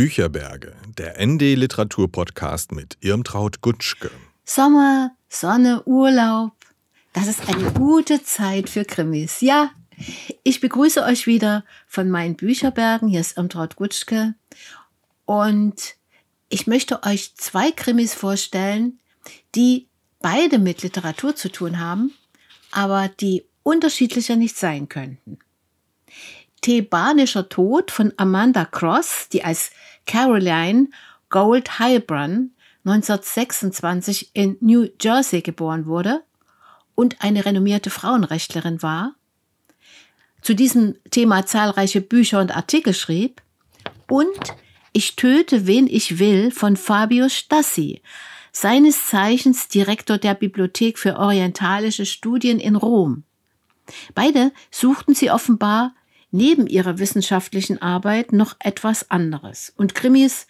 Bücherberge, der ND Literatur Podcast mit Irmtraut Gutschke. Sommer, Sonne, Urlaub. Das ist eine gute Zeit für Krimis. Ja, ich begrüße euch wieder von meinen Bücherbergen. Hier ist Irmtraut Gutschke. Und ich möchte euch zwei Krimis vorstellen, die beide mit Literatur zu tun haben, aber die unterschiedlicher nicht sein könnten. Thebanischer Tod von Amanda Cross, die als Caroline Gold Heilbronn 1926 in New Jersey geboren wurde und eine renommierte Frauenrechtlerin war, zu diesem Thema zahlreiche Bücher und Artikel schrieb, und Ich töte, wen ich will von Fabio Stassi, seines Zeichens Direktor der Bibliothek für orientalische Studien in Rom. Beide suchten sie offenbar neben ihrer wissenschaftlichen Arbeit noch etwas anderes. Und Krimis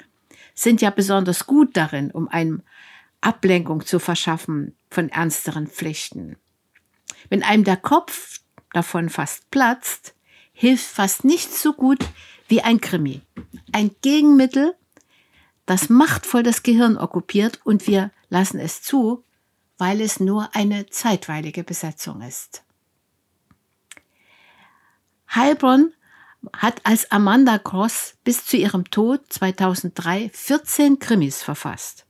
sind ja besonders gut darin, um einem Ablenkung zu verschaffen von ernsteren Pflichten. Wenn einem der Kopf davon fast platzt, hilft fast nichts so gut wie ein Krimi. Ein Gegenmittel, das machtvoll das Gehirn okkupiert und wir lassen es zu, weil es nur eine zeitweilige Besetzung ist. Heilbronn hat als Amanda Cross bis zu ihrem Tod 2003 14 Krimis verfasst,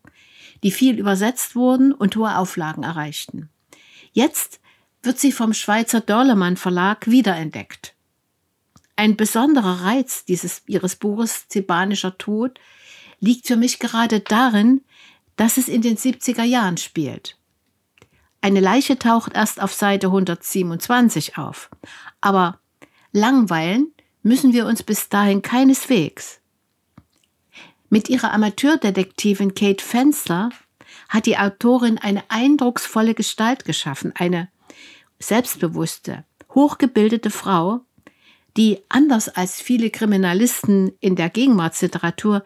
die viel übersetzt wurden und hohe Auflagen erreichten. Jetzt wird sie vom Schweizer Dörlemann Verlag wiederentdeckt. Ein besonderer Reiz dieses, ihres Buches Zebanischer Tod liegt für mich gerade darin, dass es in den 70er Jahren spielt. Eine Leiche taucht erst auf Seite 127 auf, aber Langweilen müssen wir uns bis dahin keineswegs. Mit ihrer Amateurdetektivin Kate Fenster hat die Autorin eine eindrucksvolle Gestalt geschaffen, eine selbstbewusste, hochgebildete Frau, die anders als viele Kriminalisten in der Gegenwartsliteratur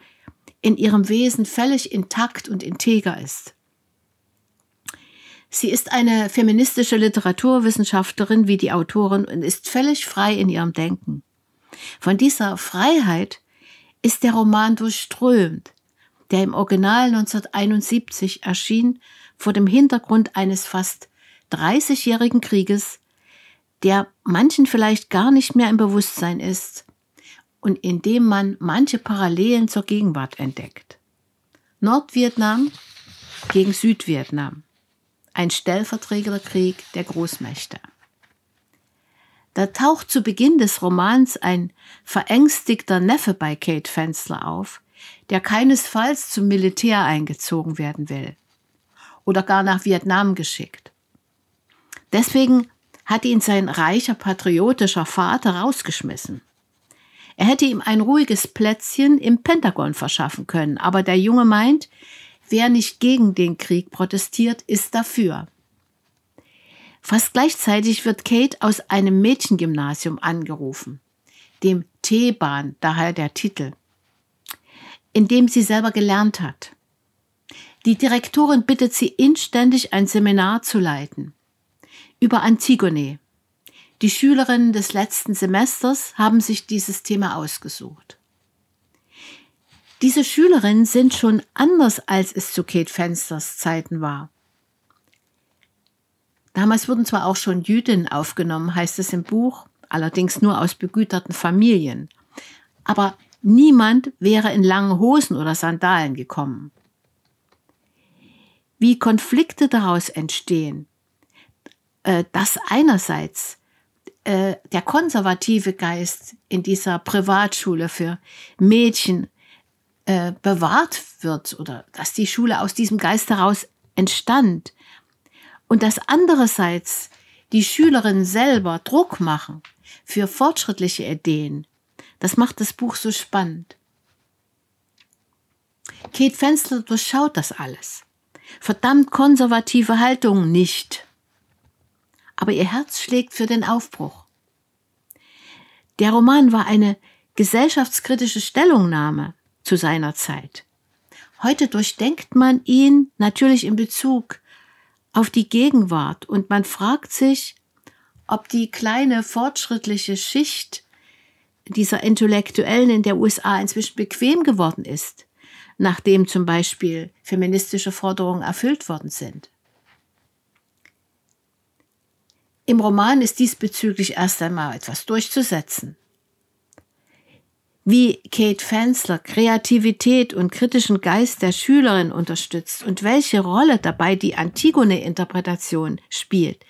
in ihrem Wesen völlig intakt und integer ist. Sie ist eine feministische Literaturwissenschaftlerin wie die Autorin und ist völlig frei in ihrem Denken. Von dieser Freiheit ist der Roman durchströmt, der im Original 1971 erschien vor dem Hintergrund eines fast 30-jährigen Krieges, der manchen vielleicht gar nicht mehr im Bewusstsein ist und in dem man manche Parallelen zur Gegenwart entdeckt. Nordvietnam gegen Südvietnam ein Stellvertreterkrieg der Großmächte. Da taucht zu Beginn des Romans ein verängstigter Neffe bei Kate Fensler auf, der keinesfalls zum Militär eingezogen werden will oder gar nach Vietnam geschickt. Deswegen hat ihn sein reicher patriotischer Vater rausgeschmissen. Er hätte ihm ein ruhiges Plätzchen im Pentagon verschaffen können, aber der Junge meint, Wer nicht gegen den Krieg protestiert, ist dafür. Fast gleichzeitig wird Kate aus einem Mädchengymnasium angerufen, dem T-Bahn, daher der Titel, in dem sie selber gelernt hat. Die Direktorin bittet sie inständig, ein Seminar zu leiten über Antigone. Die Schülerinnen des letzten Semesters haben sich dieses Thema ausgesucht. Diese Schülerinnen sind schon anders, als es zu Kate Fensters Zeiten war. Damals wurden zwar auch schon Jüdinnen aufgenommen, heißt es im Buch, allerdings nur aus begüterten Familien. Aber niemand wäre in langen Hosen oder Sandalen gekommen. Wie Konflikte daraus entstehen, äh, dass einerseits äh, der konservative Geist in dieser Privatschule für Mädchen äh, bewahrt wird oder dass die Schule aus diesem Geist heraus entstand und dass andererseits die Schülerinnen selber Druck machen für fortschrittliche Ideen, das macht das Buch so spannend. Kate Fenster durchschaut das alles. Verdammt konservative Haltung nicht. Aber ihr Herz schlägt für den Aufbruch. Der Roman war eine gesellschaftskritische Stellungnahme zu seiner Zeit. Heute durchdenkt man ihn natürlich in Bezug auf die Gegenwart und man fragt sich, ob die kleine fortschrittliche Schicht dieser Intellektuellen in der USA inzwischen bequem geworden ist, nachdem zum Beispiel feministische Forderungen erfüllt worden sind. Im Roman ist diesbezüglich erst einmal etwas durchzusetzen. Wie Kate Fensler Kreativität und kritischen Geist der Schülerin unterstützt und welche Rolle dabei die Antigone-Interpretation spielt,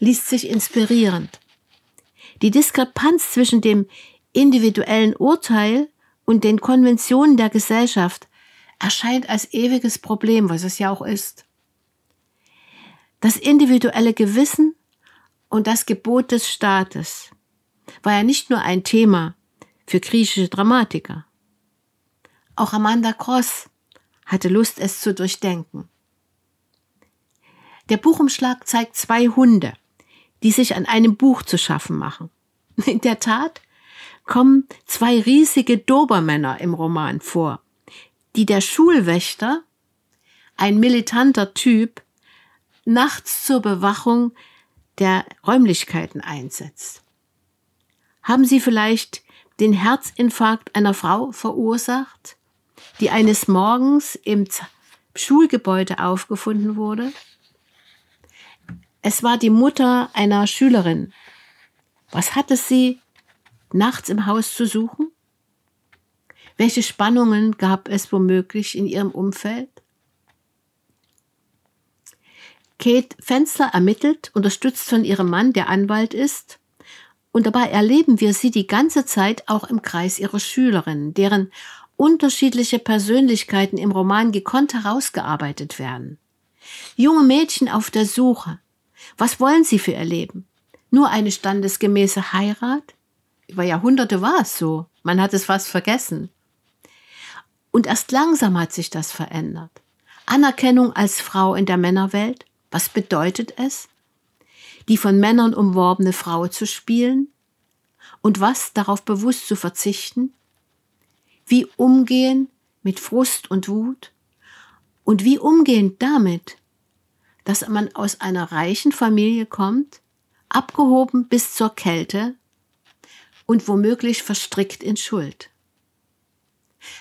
liest sich inspirierend. Die Diskrepanz zwischen dem individuellen Urteil und den Konventionen der Gesellschaft erscheint als ewiges Problem, was es ja auch ist. Das individuelle Gewissen und das Gebot des Staates war ja nicht nur ein Thema für griechische Dramatiker. Auch Amanda Cross hatte Lust, es zu durchdenken. Der Buchumschlag zeigt zwei Hunde, die sich an einem Buch zu schaffen machen. In der Tat kommen zwei riesige Dobermänner im Roman vor, die der Schulwächter, ein militanter Typ, nachts zur Bewachung der Räumlichkeiten einsetzt. Haben Sie vielleicht den Herzinfarkt einer Frau verursacht, die eines Morgens im Schulgebäude aufgefunden wurde? Es war die Mutter einer Schülerin. Was hatte sie nachts im Haus zu suchen? Welche Spannungen gab es womöglich in ihrem Umfeld? Kate Fenster ermittelt, unterstützt von ihrem Mann, der Anwalt ist, und dabei erleben wir sie die ganze Zeit auch im Kreis ihrer Schülerinnen, deren unterschiedliche Persönlichkeiten im Roman gekonnt herausgearbeitet werden. Junge Mädchen auf der Suche. Was wollen sie für ihr Leben? Nur eine standesgemäße Heirat? Über Jahrhunderte war es so. Man hat es fast vergessen. Und erst langsam hat sich das verändert. Anerkennung als Frau in der Männerwelt. Was bedeutet es? Die von Männern umworbene Frau zu spielen? Und was darauf bewusst zu verzichten? Wie umgehen mit Frust und Wut? Und wie umgehen damit, dass man aus einer reichen Familie kommt, abgehoben bis zur Kälte und womöglich verstrickt in Schuld?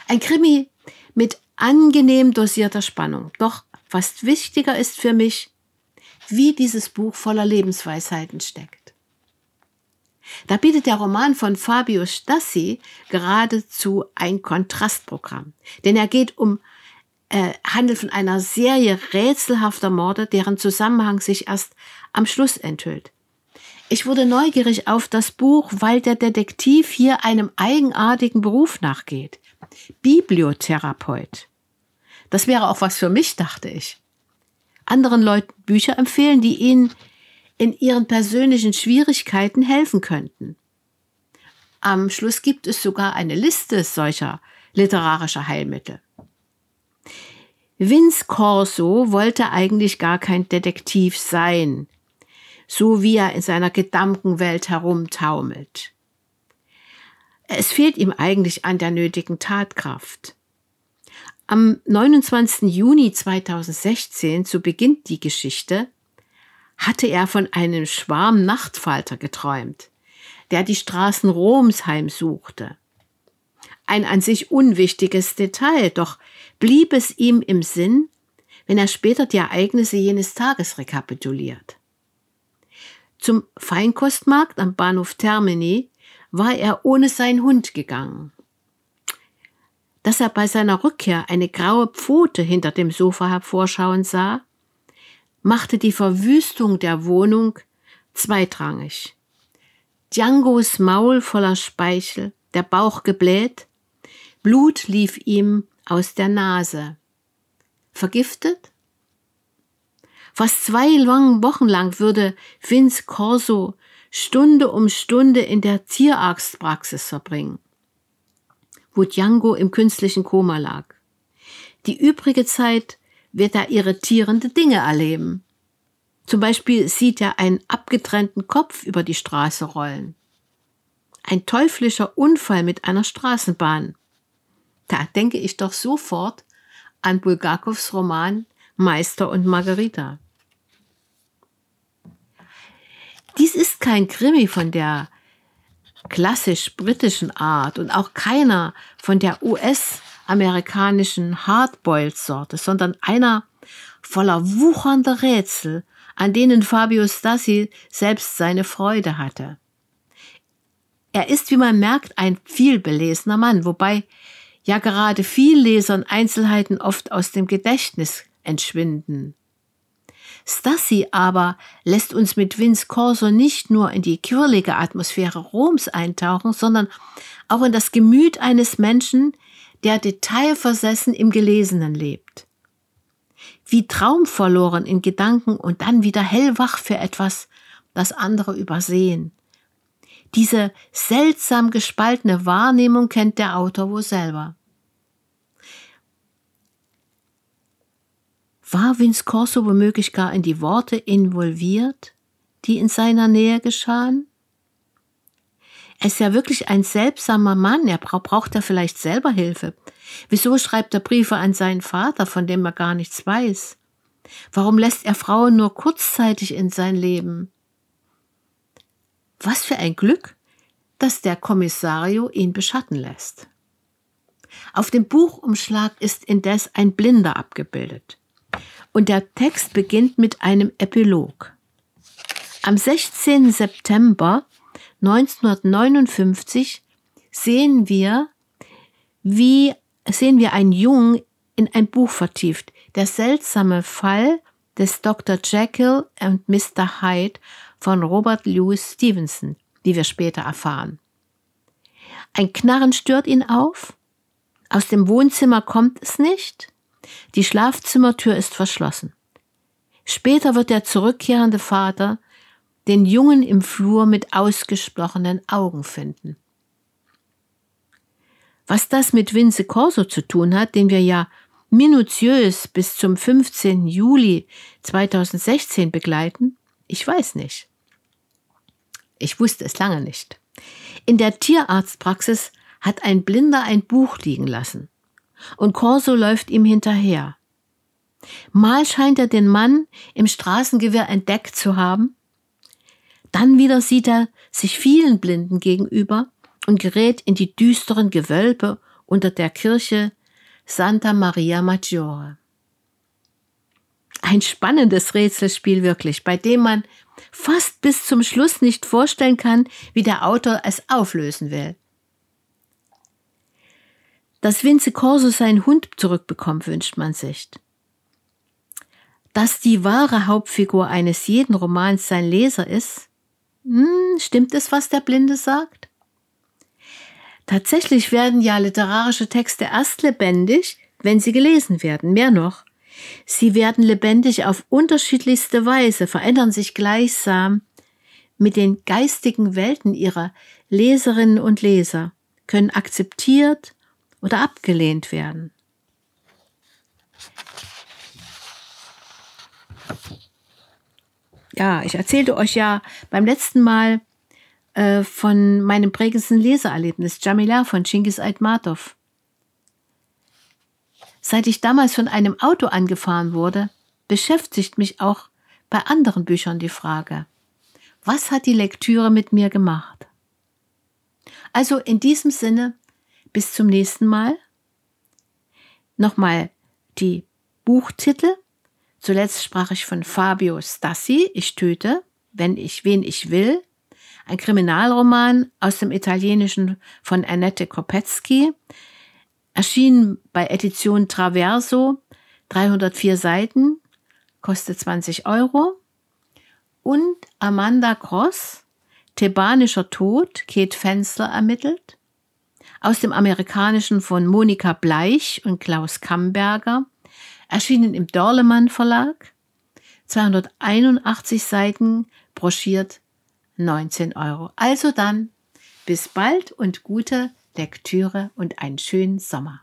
Ein Krimi mit angenehm dosierter Spannung. Doch fast wichtiger ist für mich, wie dieses Buch voller Lebensweisheiten steckt. Da bietet der Roman von Fabio Stassi geradezu ein Kontrastprogramm, denn er geht um äh, handelt von einer Serie rätselhafter Morde, deren Zusammenhang sich erst am Schluss enthüllt. Ich wurde neugierig auf das Buch, weil der Detektiv hier einem eigenartigen Beruf nachgeht. Bibliotherapeut. Das wäre auch was für mich, dachte ich anderen Leuten Bücher empfehlen, die ihnen in ihren persönlichen Schwierigkeiten helfen könnten. Am Schluss gibt es sogar eine Liste solcher literarischer Heilmittel. Vince Corso wollte eigentlich gar kein Detektiv sein, so wie er in seiner Gedankenwelt herumtaumelt. Es fehlt ihm eigentlich an der nötigen Tatkraft. Am 29. Juni 2016, so beginnt die Geschichte, hatte er von einem Schwarm Nachtfalter geträumt, der die Straßen Roms heimsuchte. Ein an sich unwichtiges Detail, doch blieb es ihm im Sinn, wenn er später die Ereignisse jenes Tages rekapituliert. Zum Feinkostmarkt am Bahnhof Termini war er ohne seinen Hund gegangen dass er bei seiner Rückkehr eine graue Pfote hinter dem Sofa hervorschauen sah, machte die Verwüstung der Wohnung zweitrangig. Djangos Maul voller Speichel, der Bauch gebläht, Blut lief ihm aus der Nase. Vergiftet? Fast zwei langen Wochen lang würde Vince Corso Stunde um Stunde in der Tierarztpraxis verbringen wo Django im künstlichen Koma lag. Die übrige Zeit wird er irritierende Dinge erleben. Zum Beispiel sieht er einen abgetrennten Kopf über die Straße rollen. Ein teuflischer Unfall mit einer Straßenbahn. Da denke ich doch sofort an Bulgakows Roman Meister und Margarita. Dies ist kein Krimi von der klassisch britischen Art und auch keiner von der US-amerikanischen Hardboiled-Sorte, sondern einer voller wuchernder Rätsel, an denen Fabio Stassi selbst seine Freude hatte. Er ist, wie man merkt, ein vielbelesener Mann, wobei ja gerade Viellesern Einzelheiten oft aus dem Gedächtnis entschwinden. Stassi aber lässt uns mit Vince Corso nicht nur in die quirlige Atmosphäre Roms eintauchen, sondern auch in das Gemüt eines Menschen, der detailversessen im Gelesenen lebt. Wie traumverloren in Gedanken und dann wieder hellwach für etwas, das andere übersehen. Diese seltsam gespaltene Wahrnehmung kennt der Autor wohl selber. War Vince Corso womöglich gar in die Worte involviert, die in seiner Nähe geschahen? Er ist ja wirklich ein seltsamer Mann, er braucht ja vielleicht selber Hilfe. Wieso schreibt er Briefe an seinen Vater, von dem er gar nichts weiß? Warum lässt er Frauen nur kurzzeitig in sein Leben? Was für ein Glück, dass der Kommissario ihn beschatten lässt. Auf dem Buchumschlag ist indes ein Blinder abgebildet. Und der Text beginnt mit einem Epilog. Am 16. September 1959 sehen wir, wie sehen wir einen Jungen in ein Buch vertieft. Der seltsame Fall des Dr. Jekyll und Mr. Hyde von Robert Louis Stevenson, wie wir später erfahren. Ein Knarren stört ihn auf. Aus dem Wohnzimmer kommt es nicht. Die Schlafzimmertür ist verschlossen. Später wird der zurückkehrende Vater den Jungen im Flur mit ausgesprochenen Augen finden. Was das mit Vince Corso zu tun hat, den wir ja minutiös bis zum 15. Juli 2016 begleiten, ich weiß nicht. Ich wusste es lange nicht. In der Tierarztpraxis hat ein Blinder ein Buch liegen lassen und Corso läuft ihm hinterher. Mal scheint er den Mann im Straßengewehr entdeckt zu haben, dann wieder sieht er sich vielen Blinden gegenüber und gerät in die düsteren Gewölbe unter der Kirche Santa Maria Maggiore. Ein spannendes Rätselspiel wirklich, bei dem man fast bis zum Schluss nicht vorstellen kann, wie der Autor es auflösen will. Dass Vince Corso seinen Hund zurückbekommt, wünscht man sich. Dass die wahre Hauptfigur eines jeden Romans sein Leser ist, hm, stimmt es, was der Blinde sagt? Tatsächlich werden ja literarische Texte erst lebendig, wenn sie gelesen werden. Mehr noch, sie werden lebendig auf unterschiedlichste Weise, verändern sich gleichsam mit den geistigen Welten ihrer Leserinnen und Leser, können akzeptiert oder abgelehnt werden. Ja, ich erzählte euch ja beim letzten Mal äh, von meinem prägendsten Leseerlebnis, Jamila von Chingiz Aitmatov. Seit ich damals von einem Auto angefahren wurde, beschäftigt mich auch bei anderen Büchern die Frage, was hat die Lektüre mit mir gemacht? Also in diesem Sinne, bis zum nächsten Mal. Nochmal die Buchtitel. Zuletzt sprach ich von Fabio Stassi, Ich töte, wenn ich, wen ich will. Ein Kriminalroman aus dem Italienischen von Annette Kopetzky. Erschienen bei Edition Traverso, 304 Seiten, kostet 20 Euro. Und Amanda Cross, Thebanischer Tod, Kate Fensler ermittelt aus dem Amerikanischen von Monika Bleich und Klaus Kamberger, erschienen im Dorlemann Verlag, 281 Seiten, broschiert 19 Euro. Also dann, bis bald und gute Lektüre und einen schönen Sommer.